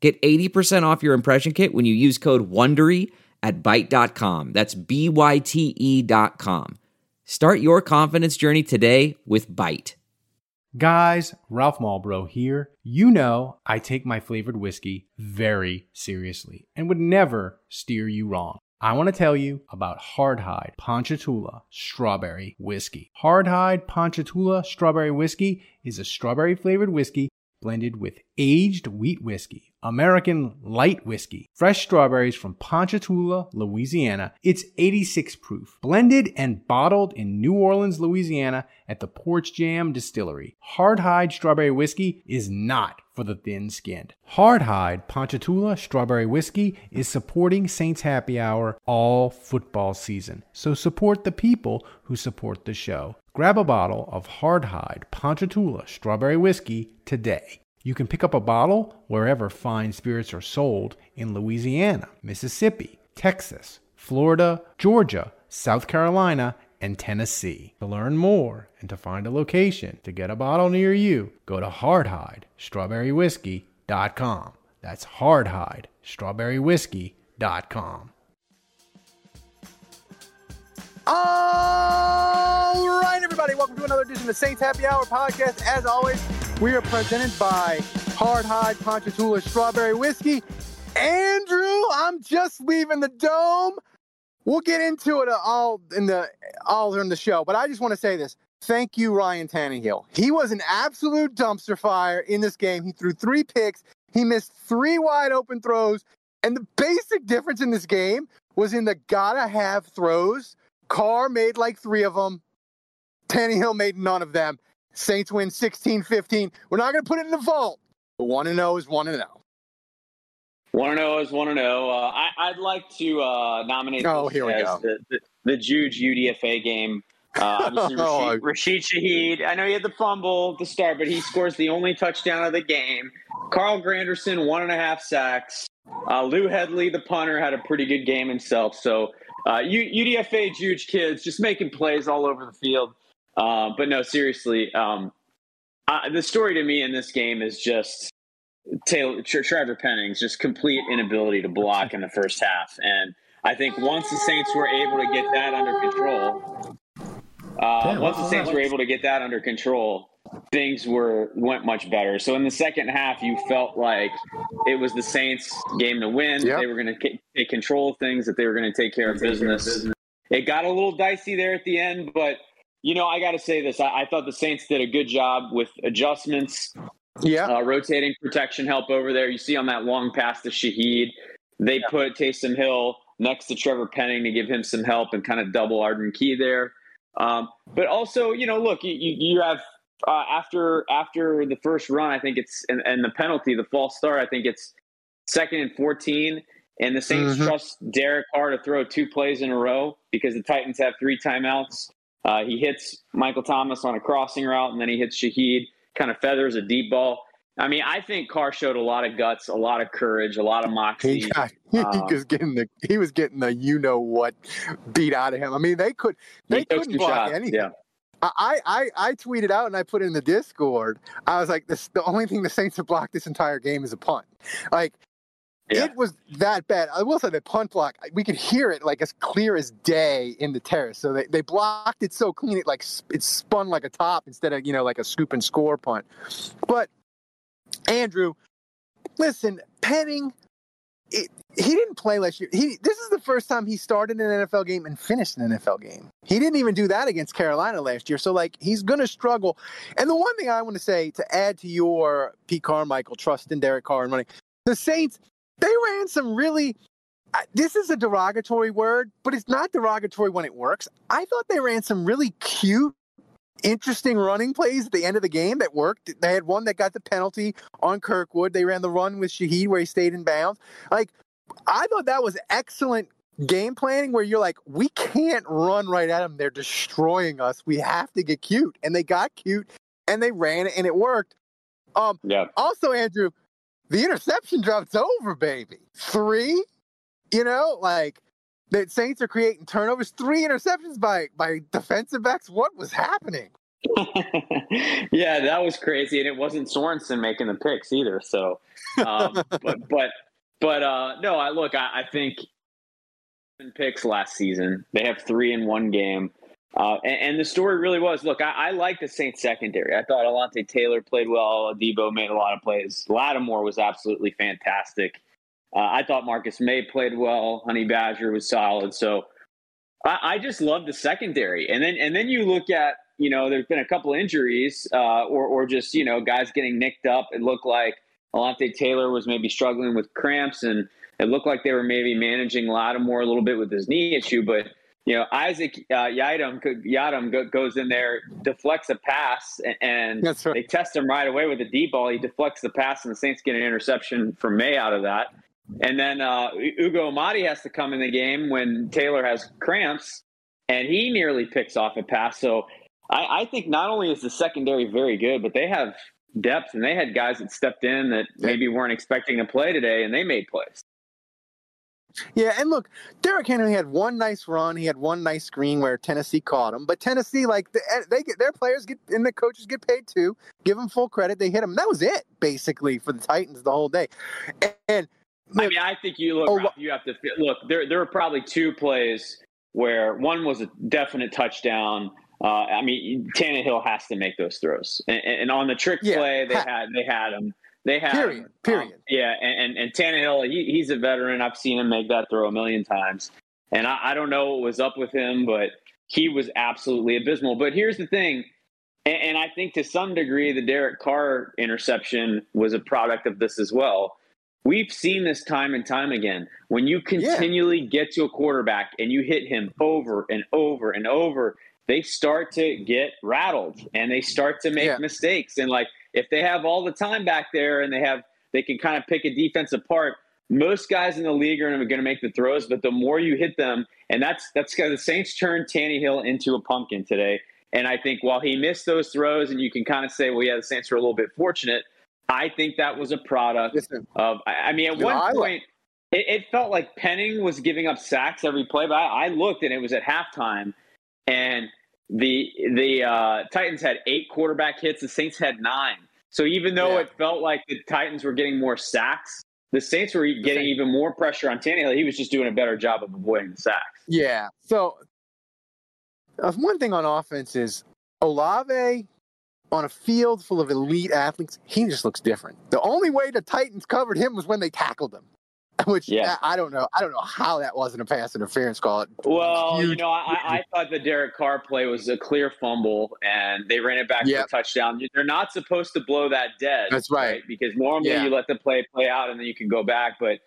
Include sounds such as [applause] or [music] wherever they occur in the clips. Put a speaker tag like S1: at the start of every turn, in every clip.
S1: Get 80% off your impression kit when you use code WONDERY at Byte.com. That's B-Y-T-E dot com. Start your confidence journey today with Byte.
S2: Guys, Ralph Malbrough here. You know I take my flavored whiskey very seriously and would never steer you wrong. I want to tell you about Hardhide Ponchatoula Strawberry Whiskey. Hardhide Ponchatoula Strawberry Whiskey is a strawberry flavored whiskey blended with aged wheat whiskey, American light whiskey, fresh strawberries from Ponchatoula, Louisiana. It's 86 proof, blended and bottled in New Orleans, Louisiana at the Porch Jam Distillery. Hardhide strawberry whiskey is not for the thin skinned. Hardhide Ponchatoula Strawberry Whiskey is supporting Saints Happy Hour all football season. So support the people who support the show. Grab a bottle of Hardhide Ponchatoula Strawberry Whiskey today. You can pick up a bottle wherever fine spirits are sold in Louisiana, Mississippi, Texas, Florida, Georgia, South Carolina, and Tennessee. To learn more and to find a location to get a bottle near you, go to hardhidestrawberrywhiskey.com. That's hardhidestrawberrywhiskey.com.
S3: All right, everybody, welcome to another edition of the Saints Happy Hour podcast. As always, we are presented by Hardhide Ponchatoula Strawberry Whiskey. Andrew, I'm just leaving the dome. We'll get into it all in the all in the show, but I just want to say this. Thank you, Ryan Tannehill. He was an absolute dumpster fire in this game. He threw three picks. He missed three wide open throws. And the basic difference in this game was in the gotta have throws. Carr made like three of them. Tannehill made none of them. Saints win 16 15. We're not going to put it in the vault, but 1 0 is 1 0.
S4: 1 0 is 1 0. Uh, I, would like to uh, nominate
S3: oh, here we go.
S4: The, the, the Juge UDFA game. Uh, obviously, [laughs] Rashid. Rashid Shaheed. I know he had the fumble to start, but he scores the only touchdown of the game. Carl Granderson, one and a half sacks. Uh, Lou Hedley, the punter, had a pretty good game himself. So uh, UDFA Juge kids just making plays all over the field. Uh, but no, seriously, um, the story to me in this game is just Taylor, Trevor Penning's just complete inability to block in the first half. And I think once the Saints were able to get that under control, uh, once the Saints were able to get that under control, things were went much better. So in the second half, you felt like it was the Saints' game to win. Yep. They were going to take control of things. That they were going to take care of business. It got a little dicey there at the end, but you know I got to say this: I, I, thought the Saints did a good job with adjustments.
S3: Yeah,
S4: uh, rotating protection help over there. You see on that long pass to Shaheed, they yeah. put Taysom Hill next to Trevor Penning to give him some help and kind of double Arden Key there. Um, but also, you know, look, you, you have uh, after after the first run, I think it's and, and, the penalty, the false start. I think it's second and fourteen, and the Saints mm-hmm. trust Derek Carr to throw two plays in a row because the Titans have three timeouts. Uh, he hits Michael Thomas on a crossing route, and then he hits Shaheed, kind of feathers a deep ball. I mean, I think Carr showed a lot of guts, a lot of courage, a lot of moxie.
S3: He, got, [laughs] he um, was getting the he was getting the you know what beat out of him. I mean, they could they couldn't block shots. anything.
S4: Yeah.
S3: I, I I tweeted out and I put in the Discord. I was like, this the only thing the Saints have blocked this entire game is a punt. Like yeah. it was that bad. I will say the punt block, we could hear it like as clear as day in the terrace. So they, they blocked it so clean it like it spun like a top instead of you know like a scoop and score punt. But Andrew, listen, Penning it, he didn't play last year. He this is the first time he started an NFL game and finished an NFL game. He didn't even do that against Carolina last year. So like he's going to struggle. And the one thing I want to say to add to your Pete Carmichael trust in Derek Carr and running, the Saints they ran some really. This is a derogatory word, but it's not derogatory when it works. I thought they ran some really cute interesting running plays at the end of the game that worked. They had one that got the penalty on Kirkwood. They ran the run with Shaheed where he stayed in bounds. Like I thought that was excellent game planning where you're like, we can't run right at them. They're destroying us. We have to get cute. And they got cute and they ran it and it worked. Um, yeah. Also, Andrew, the interception drop's over, baby. Three, you know, like the Saints are creating turnovers. Three interceptions by by defensive backs. What was happening? [laughs]
S4: yeah, that was crazy, and it wasn't Sorensen making the picks either. So, um, [laughs] but but but uh, no, I look, I, I think picks last season. They have three in one game. Uh, and, and, the story really was look, I, I like the Saints secondary. I thought Alontae Taylor played well. Debo made a lot of plays. Lattimore was absolutely fantastic. Uh, I thought Marcus Maye played well. Honey Badger was solid. So I, I, just love the secondary. And then and then you look at you know there's been a couple injuries uh, or or just you know guys getting nicked up. It looked like Alontae Taylor was maybe struggling with cramps, and it looked like they were maybe managing Lattimore a little bit with his knee issue, but you know, Isaac uh, Yiadom, Yiadom goes in there, deflects a pass, and right. they test him right away with a deep ball. He deflects the pass, and the Saints get an interception from Maye out of that. And then uh, Ugo Amadi has to come in the game when Taylor has cramps, and he nearly picks off a pass. So I, I think not only is the secondary very good, but they have depth, and they had guys that stepped in that maybe weren't expecting to play today, and they made plays.
S3: Yeah, and look, Derrick Henry had one nice run. He had one nice screen where Tennessee caught him. But Tennessee, like eh, they get their players get and the coaches get paid too. Give them full credit. They hit him. That was it basically for the Titans the whole day. And,
S4: I mean, I think you look. Oh, Ralph, you have to look. There, there were probably two plays where one was a definite touchdown. Uh, I mean, Tannehill has to make those throws, and, and on the trick yeah, play, they had they had him. They have
S3: period. Um, period. Um,
S4: yeah, and, and and Tannehill, he, he's a veteran. I've seen him make that throw a million times, and I, I don't know what was up with him, but he was absolutely abysmal. But here's the thing, and, and I think to some degree the Derek Carr interception was a product of this as well. We've seen this time and time again. When you continually yeah. get to a quarterback and you hit him over and over and over, they start to get rattled and they start to make yeah. mistakes. And like if they have all the time back there and they have they can kind of pick a defense apart, most guys in the league are going to make the throws, but the more you hit them, and that's that's kind of the Saints turned Tannehill into a pumpkin today. And I think while he missed those throws, and you can kind of say, well, yeah, the Saints were a little bit fortunate. I think that was a product Listen, of. I mean, at one point, it, it, felt like Penning was giving up sacks every play. But I, I looked, and it was at halftime, and the the uh, Titans had eight quarterback hits. The Saints had nine. So even though yeah. it felt like the Titans were getting more sacks, the Saints were getting even more pressure on Tannehill. He was just doing a better job of avoiding the sacks.
S3: Yeah. So uh, one thing on offense is Olave on a field full of elite athletes. He just looks different. The only way the Titans covered him was when they tackled him. Which yeah. I, don't know. I don't know how that wasn't a pass interference call.
S4: Well, Huge. you know, I, I, thought the Derek Carr play was a clear fumble, and they ran it back yep. for a touchdown. They're not supposed to blow that dead.
S3: That's right.
S4: right? Because normally yeah. you let the play play out, and then you can go back. But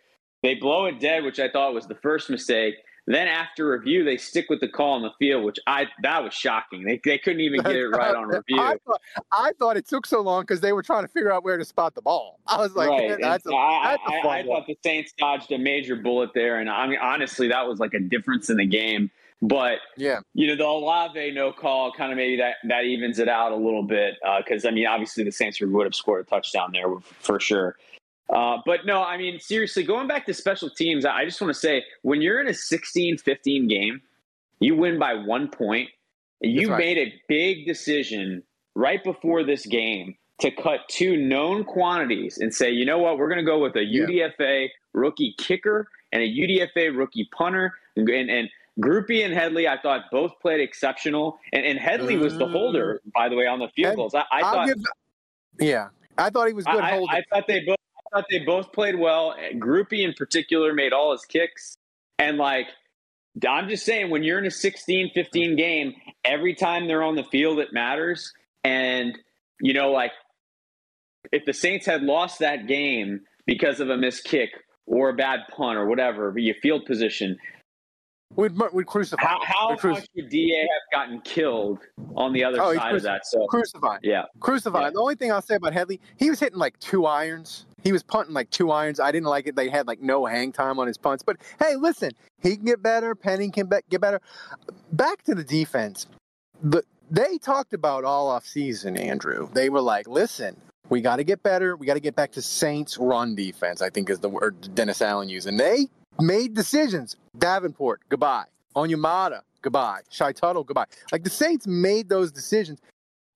S4: they blow it dead, which I thought was the first mistake. Then after review, they stick with the call on the field, which I that was shocking. They, they couldn't even get it [laughs] right on review.
S3: I thought, I thought it took so long because they were trying to figure out where to spot the ball. [laughs] I was like, right. that's, a,
S4: I,
S3: that's
S4: I, I thought the Saints dodged a major bullet there, and I mean honestly, that was like a difference in the game. But
S3: yeah,
S4: you know the Olave no call kind of maybe that that evens it out a little bit because uh, I mean obviously the Saints would have scored a touchdown there for sure. Uh, but no, I mean, seriously, going back to special teams, I just want to say when you're in a 16 15 game, you win by one point, you right. made a big decision right before this game to cut two known quantities and say, you know what, we're going to go with a UDFA rookie kicker and a UDFA rookie punter. And, and Grupe and Hedley, I thought both played exceptional. And, and Hedley was the holder, by the way, on the field goals. I, I thought. Give,
S3: yeah, I thought he was good I,
S4: I, thought they both thought they both played well. Grupe in particular made all his kicks. And like, I'm just saying, when you're in a 16 15 game, every time they're on the field, it matters. And, you know, like, if the Saints had lost that game because of a missed kick or a bad punt or whatever, your field position,
S3: We'd, we'd crucify.
S4: How, how much would Da have gotten killed on the other oh, side of that? So
S3: crucified.
S4: Yeah,
S3: crucified.
S4: Yeah.
S3: The only thing I'll say about Hedley, he was hitting like two irons. He was punting like two irons. I didn't like it. They had like no hang time on his punts. But hey, listen, he can get better. Penning can be- get better. Back to the defense. The, they talked about all off season, Andrew. They were like, listen, we got to get better. We got to get back to Saints run defense, I think is the word Dennis Allen used. And they made decisions. Davenport, goodbye. Onyemata, goodbye. Shy Tuttle, goodbye. Like the Saints made those decisions.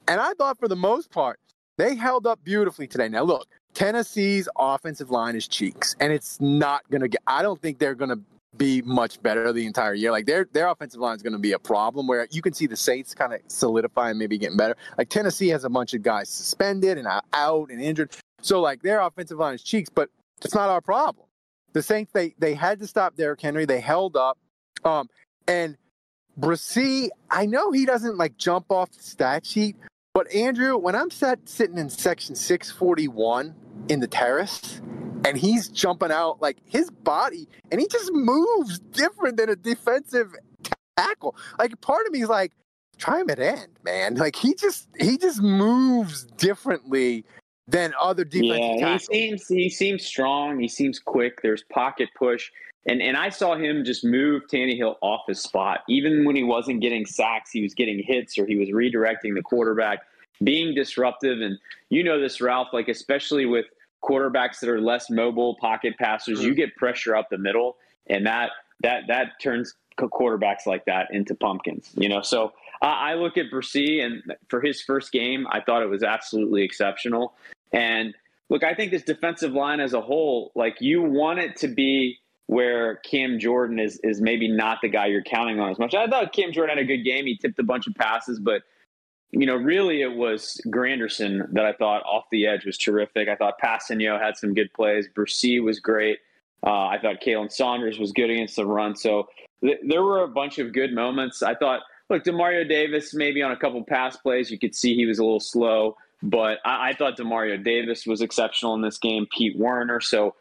S3: And I thought for the most part, they held up beautifully today. Now, look, Tennessee's offensive line is cheeks, and it's not going to get, I don't think they're going to be much better the entire year. Like their their offensive line is going to be a problem where you can see the Saints kind of solidify and maybe getting better. Like Tennessee has a bunch of guys suspended and out and injured, so like their offensive line is cheeks, but it's not our problem. The Saints they they had to stop Derrick Henry. They held up, um, and Bresee, I know he doesn't like jump off the stat sheet, but Andrew, when I'm sat sitting in section 641 in the terrace and he's jumping out like his body and he just moves different than a defensive tackle. Like part of me is like, try him at end, man. [laughs] Like he just he just moves differently than other defensive yeah, tackles.
S4: He seems he seems strong. He seems quick. There's pocket push. And and I saw him just move Tannehill off his spot. Even when he wasn't getting sacks, he was getting hits or he was redirecting the quarterback, being disruptive. And you know this, Ralph, like especially with quarterbacks that are less mobile pocket passers, mm-hmm. you get pressure up the middle, and that that that turns quarterbacks like that into pumpkins. You know, so uh, I look at Bresee, and for his first game, I thought it was absolutely exceptional. And look, I think this defensive line as a whole, like you want it to be where Cam Jordan is is maybe not the guy you're counting on as much. I thought Cam Jordan had a good game. He tipped a bunch of passes, but you know, really it was Granderson that I thought off the edge was terrific. I thought Kpassagnon had some good plays. Bresee was great. Uh, I thought Khalen Saunders was good against the run. So th- there were a bunch of good moments. I thought, look, Demario Davis maybe on a couple pass plays you could see he was a little slow, but I, I thought Demario Davis was exceptional in this game. Pete Werner. So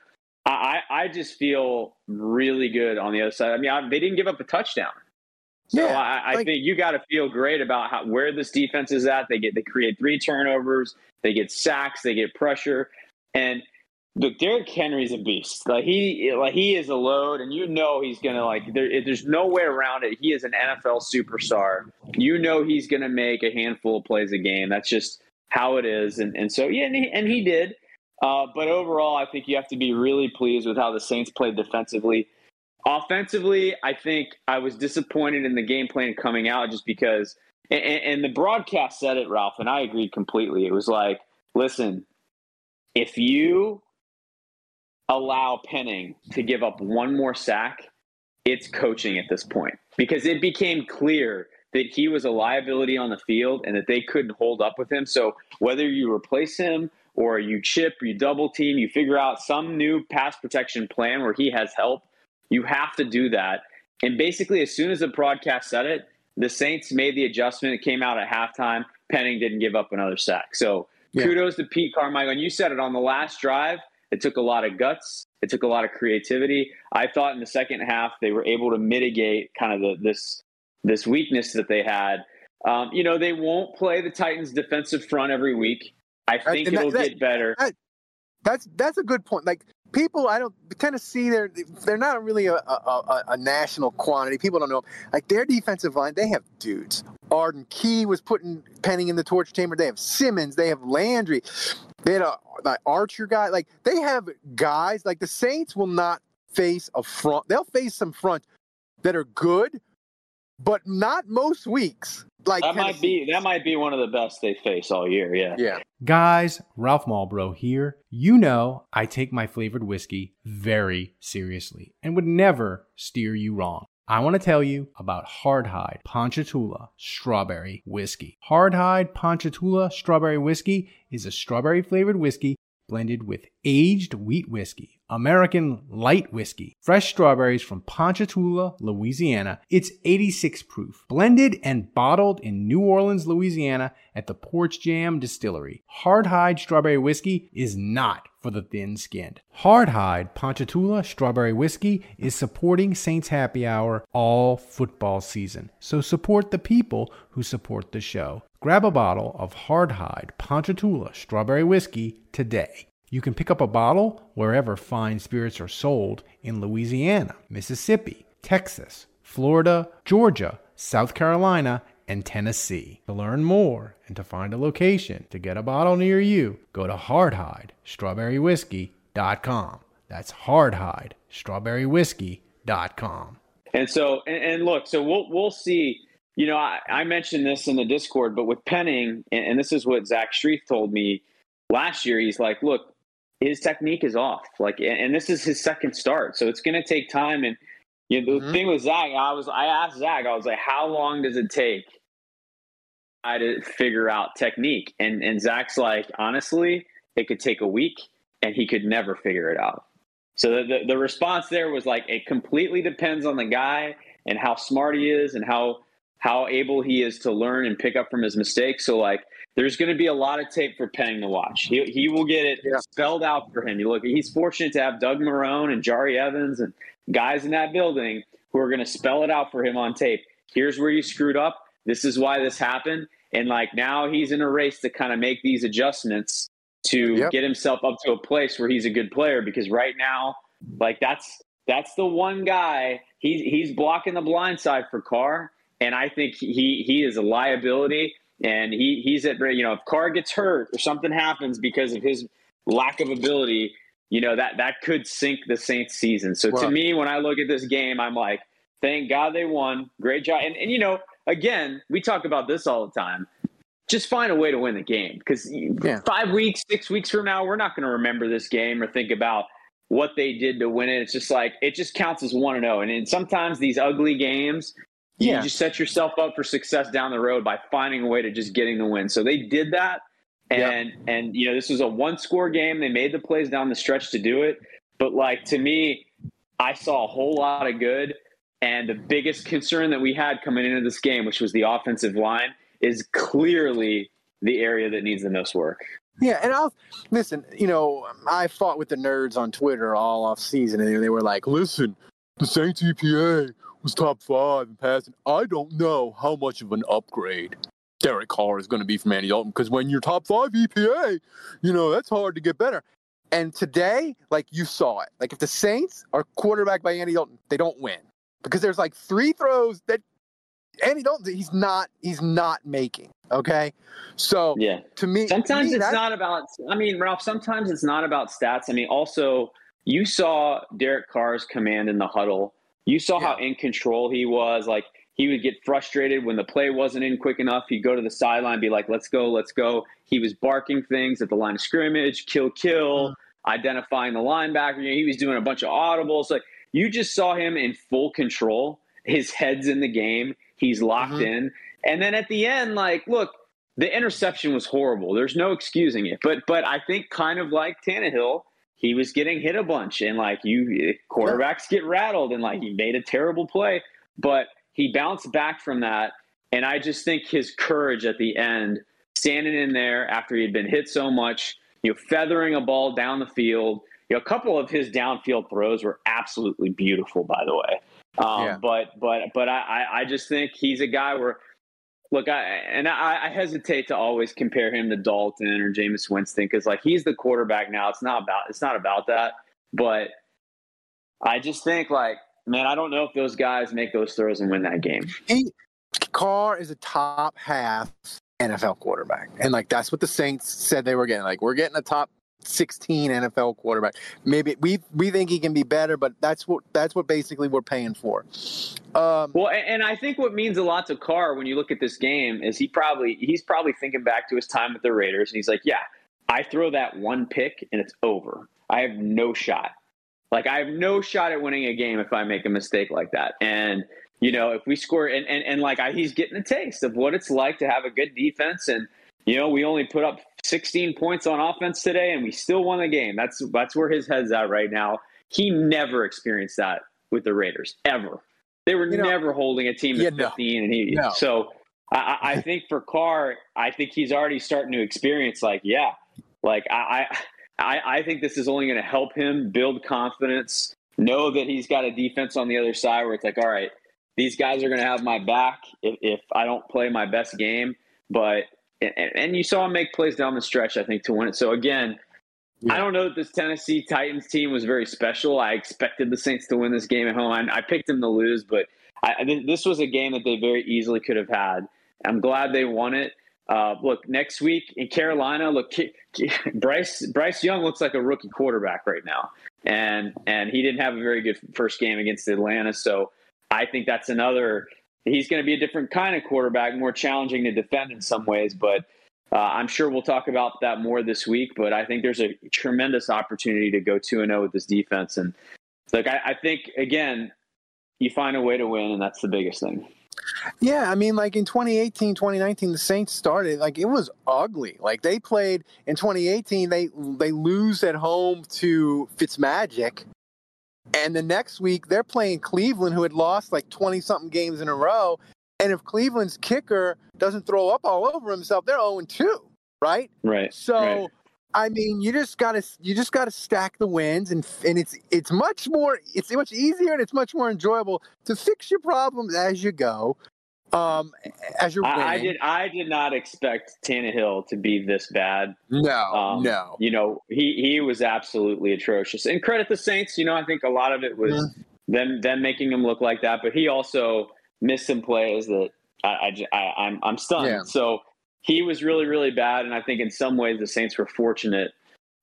S4: I, I just feel really good on the other side. I mean, I, they didn't give up a touchdown. So yeah, I, I like, think you got to feel great about how, where this defense is at. They get they create three turnovers, they get sacks, they get pressure, and look, Derrick Henry's a beast. Like he like he is a load, and you know he's gonna like there, there's no way around it. He is an NFL superstar. You know he's gonna make a handful of plays a game. That's just how it is, and and so yeah, and he, and he did. Uh, but overall, I think you have to be really pleased with how the Saints played defensively. Offensively, I think I was disappointed in the game plan coming out just because, and, and the broadcast said it, Ralph, and I agreed completely. It was like, listen, if you allow Penning to give up one more sack, it's coaching at this point because it became clear that he was a liability on the field and that they couldn't hold up with him. So whether you replace him or you chip, you double team, you figure out some new pass protection plan where he has help. You have to do that. And basically, as soon as the broadcast said it, the Saints made the adjustment. It came out at halftime. Penning didn't give up another sack. So yeah. kudos to Pete Carmichael. And you said it on the last drive. It took a lot of guts. It took a lot of creativity. I thought in the second half they were able to mitigate kind of the, this this weakness that they had. Um, you know, they won't play the Titans' defensive front every week. I think it'll that, get better. That,
S3: that's that's a good point. Like people, I don't Tennessee. They're they're not really a, a, a, national quantity. People don't know. Like their defensive line, they have dudes. Arden Key was putting Penning in the torch chamber. They have Simmons. They have Landry. They had a like Archer guy. Like they have guys. Like the Saints will not face a front. They'll face some front that are good, but not most weeks. Like
S4: that might be that might be one of the best they face all year. Yeah.
S3: Yeah.
S2: Guys, Ralph Malbrough here. You know I take my flavored whiskey very seriously and would never steer you wrong. I want to tell you about Hardhide Ponchatoula Strawberry Whiskey. Hardhide Ponchatoula Strawberry Whiskey is a strawberry flavored whiskey blended with aged wheat whiskey American light whiskey, fresh strawberries from Ponchatoula, Louisiana. It's 86 proof, blended and bottled in New Orleans, Louisiana at the Porch Jam Distillery. Hardhide strawberry whiskey is not for the thin skinned. Hardhide Ponchatoula strawberry whiskey is supporting Saints Happy Hour all football season. So support the people who support the show. Grab a bottle of Hardhide Ponchatoula strawberry whiskey today. You can pick up a bottle wherever fine spirits are sold in Louisiana, Mississippi, Texas, Florida, Georgia, South Carolina, and Tennessee. To learn more and to find a location to get a bottle near you, go to hardhidestrawberrywhiskey.com. That's hardhidestrawberrywhiskey.com.
S4: And so, and, and, look, so we'll we'll see. You know, I, I, mentioned this in the Discord, but with Penning, and, and this is what Zach Strief told me last year. He's like, look, his technique is off. Like, and this is his second start, so it's going to take time. And you know, the mm-hmm. thing with Zach, I was, I asked Zach, I was like, how long does it take I to figure out technique? And and Zach's like, honestly, it could take a week, and he could never figure it out. So the, the, the response there was like, it completely depends on the guy and how smart he is and how how able he is to learn and pick up from his mistakes. So like there's going to be a lot of tape for Penning to watch. He, he will get it yeah. spelled out for him. You look, he's fortunate to have Doug Marrone and Jahri Evans and guys in that building who are going to spell it out for him on tape. Here's where you screwed up. This is why this happened. And like now he's in a race to kind of make these adjustments to yep. get himself up to a place where he's a good player because right now, like that's that's the one guy he's he's blocking the blind side for Carr, and I think he he is a liability, and he he's at you know if Carr gets hurt or something happens because of his lack of ability, you know that that could sink the Saints season. So to me, when I look at this game, I'm like, thank God they won, great job, and and you know again we talk about this all the time just find a way to win the game because yeah. five weeks, six weeks from now, we're not going to remember this game or think about what they did to win it. It's just like it just counts as one and zero. Oh. And sometimes these ugly games, yeah. you just set yourself up for success down the road by finding a way to just getting the win. So they did that, and yep. and you know this was a one score game. They made the plays down the stretch to do it, but like to me, I saw a whole lot of good. And the biggest concern that we had coming into this game, which was the offensive line, is clearly the area that needs the most work.
S3: Yeah, and I'll listen. You know, I fought with the nerds on Twitter all off season, and they were like, "Listen, the Saints EPA was top five in passing. I don't know how much of an upgrade Derek Carr is going to be from Andy Dalton because when you're top five EPA, you know that's hard to get better." And today, like you saw it, like if the Saints are quarterbacked by Andy Dalton, they don't win because there's like three throws that Andy Dalton, he's not he's not making. Okay, so
S4: yeah,
S3: to me,
S4: sometimes
S3: to
S4: me, it's not about. I mean, Ralph, sometimes it's not about stats. I mean, also you saw Derek Carr's command in the huddle. You saw yeah. how in control he was. Like he would get frustrated when the play wasn't in quick enough. He'd go to the sideline, be like, "Let's go, let's go." He was barking things at the line of scrimmage, kill, kill, mm-hmm. identifying the linebacker. You know, he was doing a bunch of audibles. Like you just saw him in full control. His head's in the game He's locked mm-hmm. in. And then at the end, like, look, the interception was horrible. There's no excusing it. But but I think kind of like Tannehill, he was getting hit a bunch, and like you quarterbacks get rattled, and like he made a terrible play, but he bounced back from that. And I just think his courage at the end, standing in there after he had been hit so much, you know, feathering a ball down the field. You know, a couple of his downfield throws were absolutely beautiful, by the way. Um, yeah. But but but I I just think he's a guy where look I and I, I hesitate to always compare him to Dalton or Jameis Winston because like he's the quarterback now. It's not about it's not about that. But I just think like man, I don't know if those guys make those throws and win that game.
S3: He, Carr is a top half NFL quarterback, and like that's what the Saints said they were getting. Like we're getting a top 16 NFL quarterback. Maybe we we think he can be better, but that's what that's what basically we're paying for.
S4: Um, well, and I think what means a lot to Carr when you look at this game is he probably he's probably thinking back to his time with the Raiders, and he's like, yeah, I throw that one pick and it's over. I have no shot. Like I have no shot at winning a game if I make a mistake like that. And you know, if we score and and, and like I, he's getting a taste of what it's like to have a good defense and you know, we only put up 16 points on offense today and we still won the game. That's that's where his head's at right now. He never experienced that with the Raiders ever. They were you know, never holding a team at 15 no, and he no. so I, I, [laughs] think for Carr, I think he's already starting to experience like, yeah, like I I, I think this is only going to help him build confidence, know that he's got a defense on the other side where it's like, all right, these guys are going to have my back if, if I don't play my best game. But and, and you saw him make plays down the stretch, I think, to win it. So again, I don't know that this Tennessee Titans team was very special. I expected the Saints to win this game at home. I, I picked them to lose, but I, this was a game that they very easily could have had. I'm glad they won it. Uh, look, next week in Carolina, look, [laughs] Bryce Bryce Young looks like a rookie quarterback right now, and and he didn't have a very good first game against Atlanta. So I think that's another. He's going to be a different kind of quarterback, more challenging to defend in some ways, but. Uh, I'm sure we'll talk about that more this week, but I think there's a tremendous opportunity to go 2 and 0 with this defense. And like I, I think, again, you find a way to win, and that's the biggest thing.
S3: Yeah, I mean, like in 2018, 2019, the Saints started like it was ugly. Like they played in 2018, they they lose at home to Fitzmagic, and the next week they're playing Cleveland, who had lost like 20 something games in a row. And if Cleveland's kicker doesn't throw up all over himself, they're 0 2, right?
S4: Right.
S3: So.
S4: Right.
S3: I mean, you just gotta you just gotta stack the wins, and and it's it's much more it's much easier and it's much more enjoyable to fix your problems as you go. Um, as you're winning.
S4: I, I did I did not expect Tannehill to be this bad.
S3: No,
S4: um,
S3: no.
S4: You know, he he was absolutely atrocious. And credit the Saints. You know, I think a lot of it was mm-hmm. them them making him look like that, but he also missed some plays that I, I, I am I'm, I'm stunned. Yeah. So he was really, really bad. And I think in some ways the Saints were fortunate.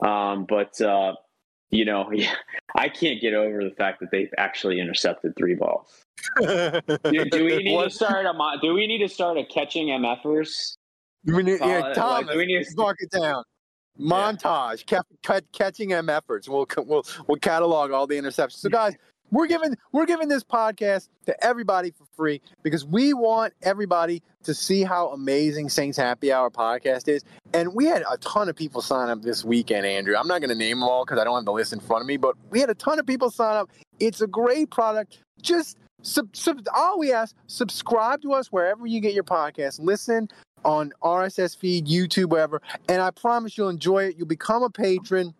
S4: Um, but, uh, you know, [laughs] I can't get over the fact that they've actually intercepted three balls. Do, do, we need to start a do we need to start a catching MFers?
S3: We need, yeah, Thomas, like, we need to mark it down. Montage, yeah. catching MFers. We'll we'll we'll catalog all the interceptions. So, guys, we're giving we're giving this podcast to everybody for free because we want everybody to see how amazing Saints Happy Hour podcast is. And we had a ton of people sign up this weekend, Andrew. I'm not going to name them all because I don't have the list in front of me, but we had a ton of people sign up. It's a great product. Just sub, sub, all we ask, subscribe to us wherever you get your podcast. Listen on RSS feed, YouTube, wherever, and I promise you'll enjoy it. You'll become a patron,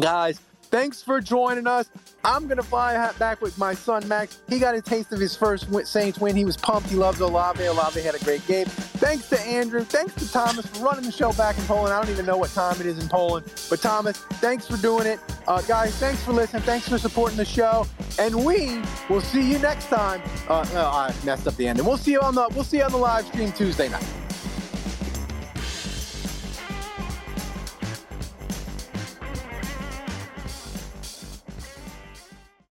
S3: guys. Thanks for joining us. I'm going to fly back with my son, Max. He got a taste of his first Saints win. He was pumped. He loves Olave. Olave had a great game. Thanks to Andrew. Thanks to Thomas for running the show back in Poland. I don't even know what time it is in Poland. But Thomas, thanks for doing it. Uh, guys, thanks for listening. Thanks for supporting the show. And we will see you next time. Uh, oh, I messed up the end. And we'll see you on the we'll see you on the live stream Tuesday night.